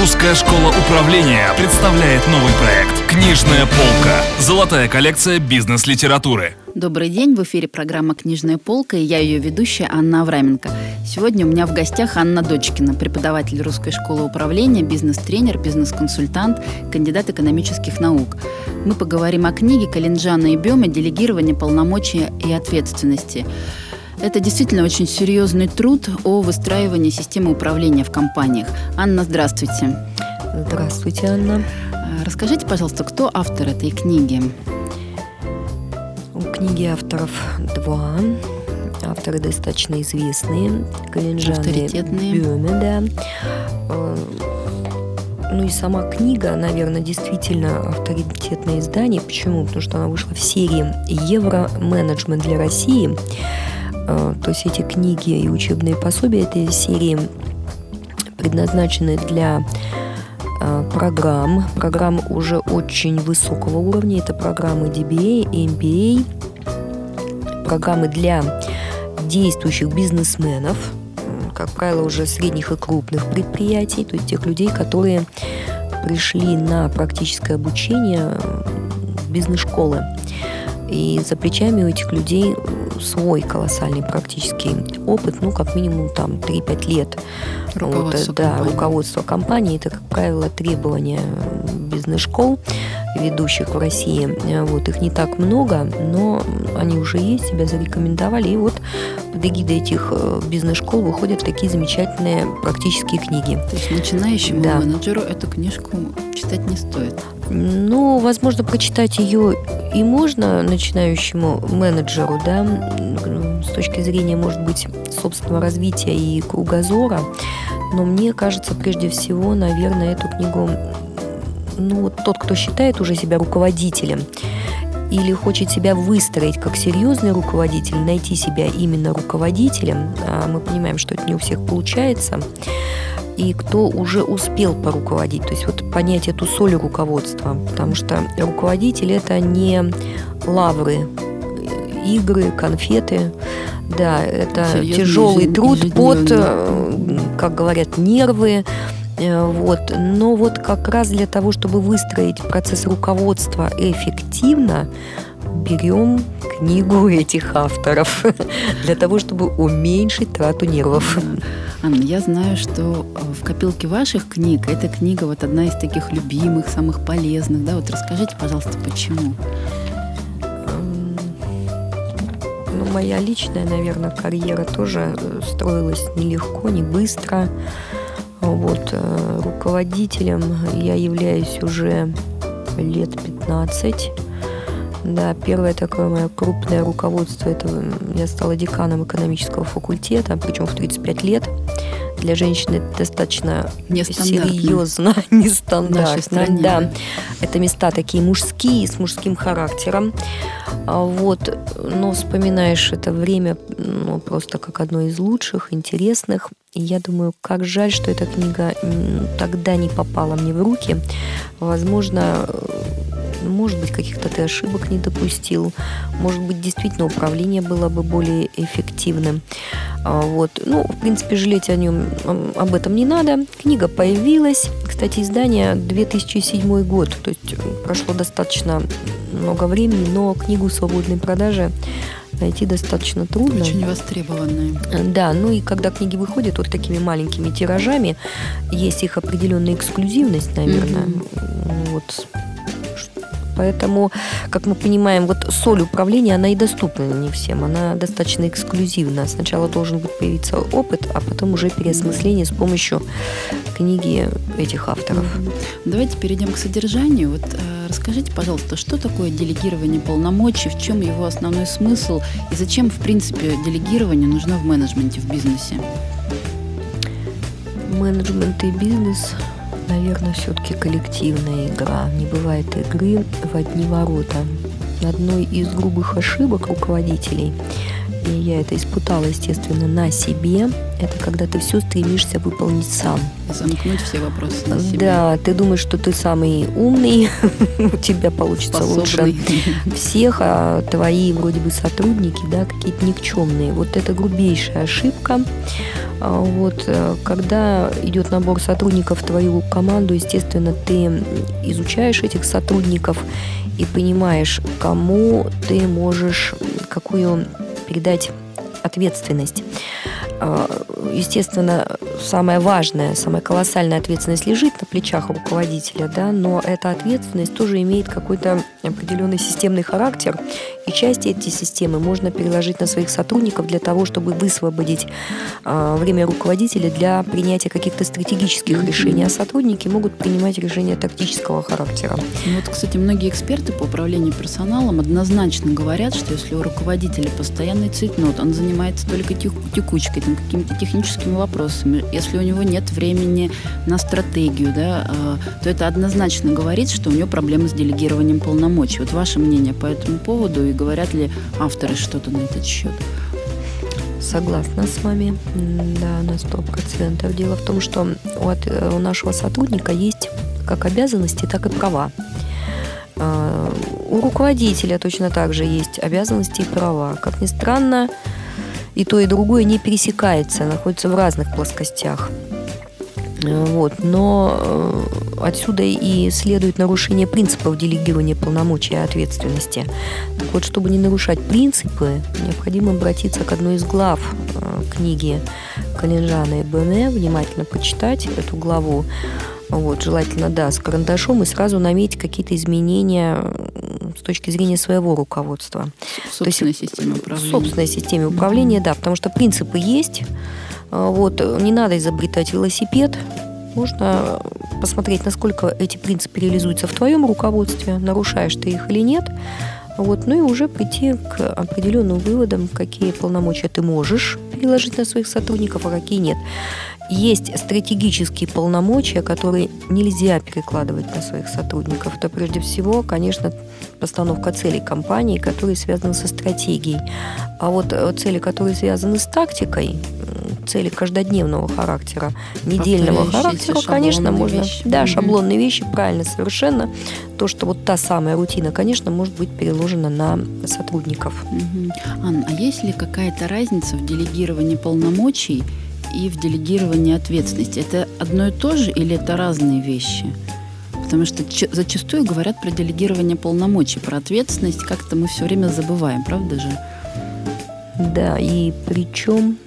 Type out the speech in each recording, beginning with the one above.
Русская школа управления представляет новый проект «Книжная полка». Золотая коллекция бизнес-литературы. Добрый день, в эфире программа «Книжная полка» и я ее ведущая Анна Авраменко. Сегодня у меня в гостях Анна Дочкина, преподаватель Русской школы управления, бизнес-тренер, бизнес-консультант, кандидат экономических наук. Мы поговорим о книге Калинджана и Бема «Делегирование полномочия и ответственности». Это действительно очень серьезный труд о выстраивании системы управления в компаниях. Анна, здравствуйте. Здравствуйте, Анна. А, расскажите, пожалуйста, кто автор этой книги? У книги авторов два. Авторы достаточно известные. Калинджан Авторитетные. Бюме, да. Э, ну и сама книга, наверное, действительно авторитетное издание. Почему? Потому что она вышла в серии «Евро-менеджмент для России». Э, то есть эти книги и учебные пособия этой серии предназначены для э, программ, программ уже очень высокого уровня. Это программы DBA, MBA, программы для действующих бизнесменов, как правило, уже средних и крупных предприятий, то есть тех людей, которые пришли на практическое обучение бизнес-школы. И за плечами у этих людей свой колоссальный практический опыт, ну, как минимум там 3-5 лет. Руководство вот, да, компании. руководство компании. Это, как правило, требования бизнес-школ, ведущих в России. Вот, их не так много, но они уже есть, себя зарекомендовали. И вот под эгидой этих э, бизнес-школ выходят такие замечательные практические книги. То есть начинающему Да. менеджеру эту книжку читать не стоит. Ну, возможно, прочитать ее и можно начинающему менеджеру, да, с точки зрения, может быть, собственного развития и кругозора. Но мне кажется, прежде всего, наверное, эту книгу, ну, тот, кто считает уже себя руководителем, или хочет себя выстроить как серьезный руководитель, найти себя именно руководителем, а мы понимаем, что это не у всех получается, и кто уже успел поруководить, то есть вот понять эту соль руководства, потому что руководитель это не лавры, игры, конфеты, да, это Серьезный тяжелый труд, ежедневный. э, как говорят, нервы, Э, Вот. Но вот как раз для того, чтобы выстроить процесс руководства эффективно, берем книгу этих авторов для того, чтобы уменьшить трату нервов. Анна, я знаю, что э, в копилке ваших книг эта книга вот одна из таких любимых, самых полезных. Да, вот расскажите, пожалуйста, почему? Ну, моя личная, наверное, карьера тоже э, строилась нелегко, не быстро. Вот, э, руководителем я являюсь уже лет 15. Да, первое такое мое крупное руководство, это я стала деканом экономического факультета, причем в 35 лет. Для женщины это достаточно серьезно, нестандартно. Да. Это места такие мужские, с мужским характером. А Вот, но вспоминаешь это время ну, просто как одно из лучших, интересных. И я думаю, как жаль, что эта книга тогда не попала мне в руки. Возможно, э, может быть, каких-то ты ошибок не допустил. Может быть, действительно управление было бы более эффективным. А, Вот. Ну, в принципе, жалеть о нем об этом не надо. Книга появилась. Кстати, издание 2007 год. То есть прошло достаточно много времени, но книгу в свободной продаже найти достаточно трудно. Очень востребованная. Да, ну и когда книги выходят вот такими маленькими тиражами, есть их определенная эксклюзивность, наверное. Мгм. Вот. Поэтому, как мы понимаем, вот соль управления, она и доступна не всем, она достаточно эксклюзивна. Сначала должен быть появиться опыт, а потом уже переосмысление с помощью книги этих авторов. Давайте перейдем к содержанию. Вот э, расскажите, пожалуйста, что такое делегирование полномочий, в чем его основной смысл и зачем, в принципе, делегирование нужно в менеджменте, в бизнесе? Менеджмент и бизнес, наверное, все-таки коллективная игра. Не бывает игры в одни ворота. Одной из грубых ошибок руководителей и я это испытала, естественно, на себе, это когда ты все стремишься выполнить сам. Замкнуть все вопросы на себе. Да, ты думаешь, что ты самый умный, у тебя получится Способный. лучше всех, а твои вроде бы сотрудники, да, какие-то никчемные. Вот это грубейшая ошибка. А Вот, э, когда идет набор сотрудников в твою команду, естественно, ты изучаешь этих сотрудников и понимаешь, кому ты можешь какую передать ответственность. Естественно, самая важная, самая колоссальная ответственность лежит на плечах руководителя, да, но эта ответственность тоже имеет какой-то определенный системный характер, и часть этой системы можно переложить на своих сотрудников для того, чтобы высвободить а, время руководителя для принятия каких-то стратегических решений, а сотрудники могут принимать решения тактического характера. Ну Вот, кстати, многие эксперты по управлению персоналом однозначно говорят, что если у руководителя постоянный цейтнот, он занимается только теку- текучкой, там, какими-то техническими вопросами, если у него нет времени на стратегию, да, а, то это однозначно говорит, что у него проблемы с делегированием полномочий. Вот ваше мнение по этому поводу и говорят ли авторы что-то на этот счет? Согласна с вами, да, на сто процентов. Дело в том, что у, от- э, у нашего сотрудника есть как обязанности, так и права. А, У руководителя точно так же есть обязанности и права. Как ни странно, и то, и другое не пересекается, находится в разных плоскостях. Э, Вот. Но э, отсюда и следует нарушение принципов делегирования полномочий и ответственности. Так вот, чтобы не нарушать принципы, необходимо обратиться к одной из глав э, книги Калинжана и Бене, внимательно почитать эту главу. Вот, желательно, да, с карандашом и сразу наметить какие-то изменения точки зрения своего руководства. Собственной системе управления. Собственной системе управления, да, потому что принципы есть. А, Вот, не надо изобретать велосипед. Можно посмотреть, насколько эти принципы реализуются в твоем руководстве, нарушаешь ты их или нет. Вот, ну и уже прийти к определенным выводам, какие полномочия ты можешь переложить на своих сотрудников, а какие нет. Есть стратегические полномочия, которые нельзя перекладывать на своих сотрудников. Это прежде всего, конечно, постановка целей компании, которые связаны со стратегией. А вот э, цели, которые связаны с тактикой, цели каждодневного характера, недельного характера, конечно, можно... вещи. Да, шаблонные вещи, правильно, совершенно. То, что вот та самая рутина, конечно, может быть переложена на сотрудников. Анна, а есть ли какая-то разница в делегировании полномочий и в делегировании ответственности? Это одно и то же или это разные вещи? Потому что зачастую говорят про делегирование полномочий, про ответственность как-то мы все время забываем, правда же? Да, и причем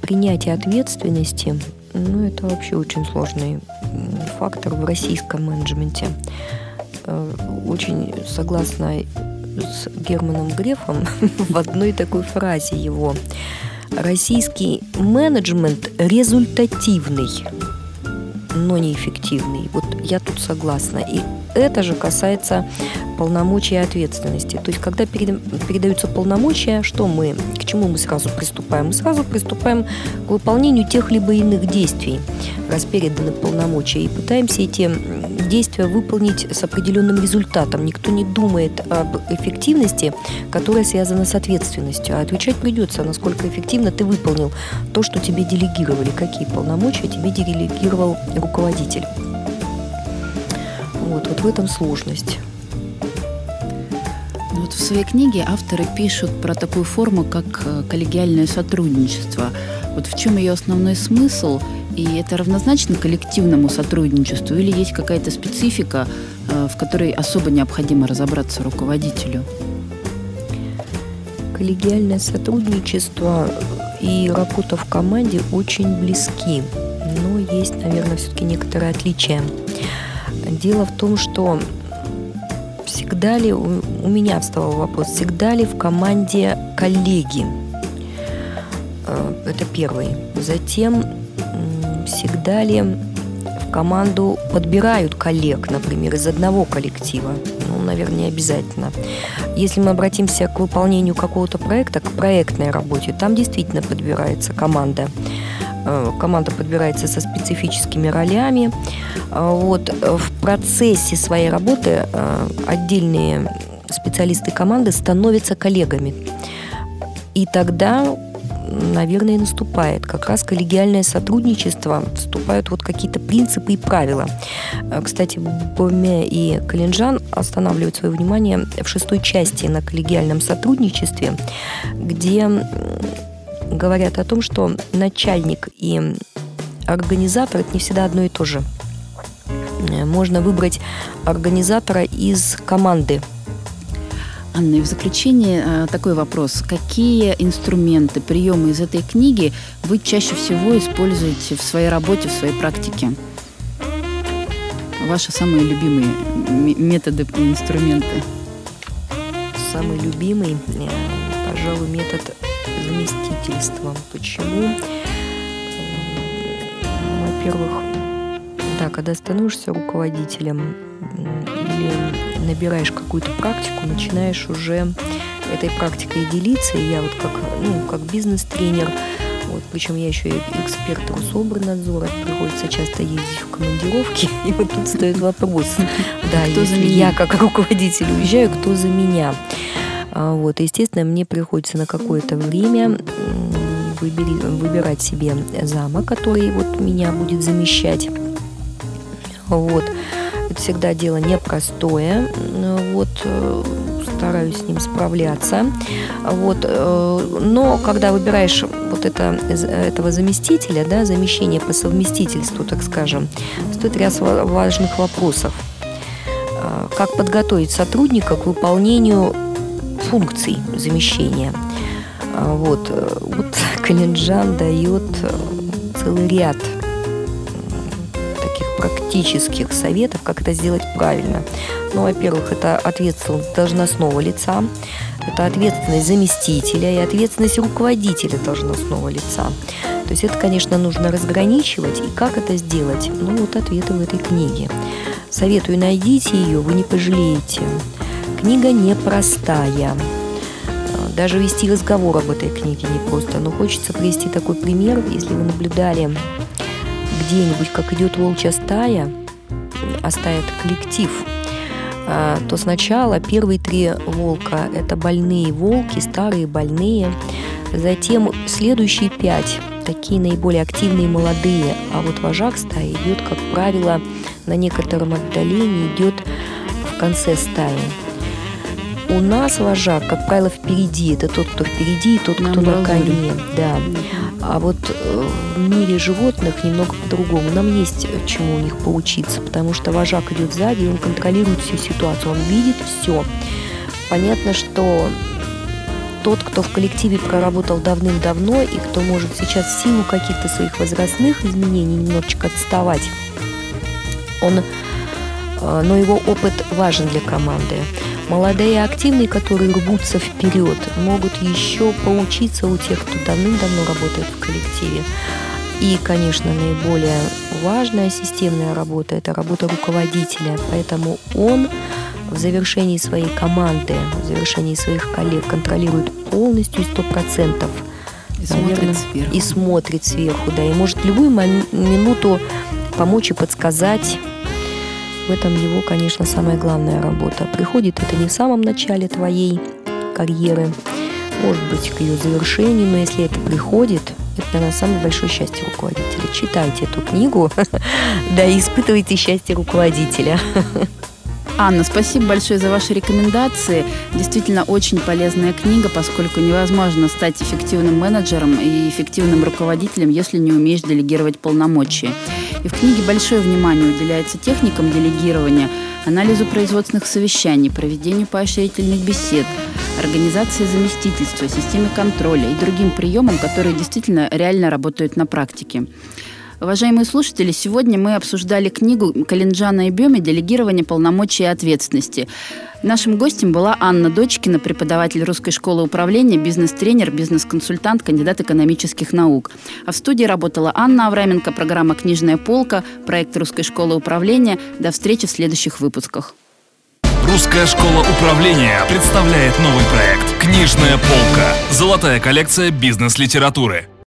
принятие ответственности, ну, это вообще очень сложный фактор в российском менеджменте. Э, Очень согласна с Германом Грефом в одной такой фразе его. Российский менеджмент результативный, но неэффективный. Вот я тут согласна. И это же касается полномочий и ответственности. То есть, когда перед- передаются полномочия, что мы, к чему мы сразу приступаем? Мы сразу приступаем к выполнению тех либо иных действий, раз переданы полномочия, и пытаемся эти действия выполнить с определенным результатом. Никто не думает об эффективности, которая связана с ответственностью. А отвечать придется, насколько эффективно ты выполнил то, что тебе делегировали, какие полномочия тебе делегировал руководитель. Вот, вот в этом сложность. Ну Вот в своей книге авторы пишут про такую форму, как э, коллегиальное сотрудничество. Вот в чем ее основной смысл? И это равнозначно коллективному сотрудничеству или есть какая-то специфика, э, в которой особо необходимо разобраться руководителю? Коллегиальное сотрудничество и работа в команде очень близки, но есть, наверное, все-таки некоторые отличия. Дело в том, что всегда ли, у меня вставал вопрос, всегда ли в команде коллеги? Э, Это первый. Затем, всегда ли в команду подбирают коллег, например, из одного коллектива? Ну, наверное, не обязательно. Если мы обратимся к выполнению какого-то проекта, к проектной работе, там действительно подбирается команда. Э, Команда подбирается со специфическими ролями. Э, Вот э, в процессе своей работы э, отдельные специалисты команды становятся коллегами. И тогда наверное, наступает. Как раз коллегиальное сотрудничество, вступают вот какие-то принципы и правила. Э, кстати, Боме и Калинжан останавливают свое внимание в шестой части на коллегиальном сотрудничестве, где говорят о том, что начальник и организатор – это не всегда одно и то же. Э, можно выбрать организатора из команды – Анна, и в заключение э, такой вопрос. Какие инструменты, приемы из этой книги вы чаще всего используете в своей работе, в своей практике? Ваши самые любимые методы и инструменты? Самый любимый, э, пожалуй, метод заместительства. Почему? Во-первых, да, когда становишься руководителем или набираешь какую-то практику, начинаешь уже этой практикой делиться. И я вот как, ну, как бизнес-тренер, вот, причем я еще и эксперт Рособорнадзора, приходится часто ездить в командировки, и вот тут стоит вопрос, да, если я как руководитель уезжаю, кто за меня? А, вот, естественно, мне приходится на какое-то время выбери, выбирать себе зама, который вот меня будет замещать. Вот. Это всегда дело непростое. Вот, э, стараюсь с ним справляться. Вот, э, но когда выбираешь вот это, этого заместителя, да, замещение по совместительству, так скажем, стоит ряд важных вопросов. Э, как подготовить сотрудника к выполнению функций замещения? Вот, вот Калинджан дает целый ряд практических советов, как это сделать правильно. Ну, во-первых, это ответственность должностного лица, это ответственность заместителя и ответственность руководителя должностного лица. То есть это, конечно, нужно разграничивать. И как это сделать? Ну, вот ответы в этой книге. Советую, найдите ее, вы не пожалеете. Книга непростая. Даже вести разговор об этой книге непросто. Но хочется привести такой пример, если вы наблюдали где-нибудь, как идет волчья стая, а стая это коллектив, а, то сначала первые три волка – это больные волки, старые больные. Затем следующие пять – такие наиболее активные молодые. А вот вожак стаи идет, как правило, на некотором отдалении, идет в конце стаи. У нас вожак, как правило, впереди. Это тот, кто впереди, и тот, кто на коне. Да. А вот э, в мире животных немного по-другому. Нам есть чему у них поучиться, потому что вожак идет сзади, и он контролирует всю ситуацию, он видит все. Понятно, что тот, кто в коллективе проработал давным-давно и кто может сейчас в силу каких-то своих возрастных изменений немножечко отставать, он, э, но его опыт важен для команды. Молодые и активные, которые рвутся вперед, могут еще поучиться у тех, кто давным-давно работает в коллективе. И, конечно, наиболее важная системная работа – это работа руководителя. Поэтому он в завершении своей команды, в завершении своих коллег контролирует полностью и сто процентов. И смотрит сверху. И смотрит сверху, да. И может любую минуту помочь и подсказать в этом его, конечно, самая главная работа. Приходит это не в самом начале твоей карьеры, может быть, к ее завершению, но если это приходит, это, наверное, самое большое счастье руководителя. Читайте эту книгу, да, и испытывайте счастье руководителя. Анна, спасибо большое за ваши рекомендации. Действительно очень полезная книга, поскольку невозможно стать эффективным менеджером и эффективным руководителем, если не умеешь делегировать полномочия. И в книге большое внимание уделяется техникам делегирования, анализу производственных совещаний, проведению поощрительных бесед, организации заместительства, системе контроля и другим приемам, которые действительно реально работают на практике. Уважаемые слушатели, сегодня мы обсуждали книгу Калинджана и Бёми «Делегирование полномочий и ответственности». Нашим гостем была Анна Дочкина, преподаватель Русской школы управления, бизнес-тренер, бизнес-консультант, кандидат экономических наук. А в студии работала Анна Авраменко, программа «Книжная полка», проект Русской школы управления. До встречи в следующих выпусках. Русская школа управления представляет новый проект «Книжная полка». Золотая коллекция бизнес-литературы.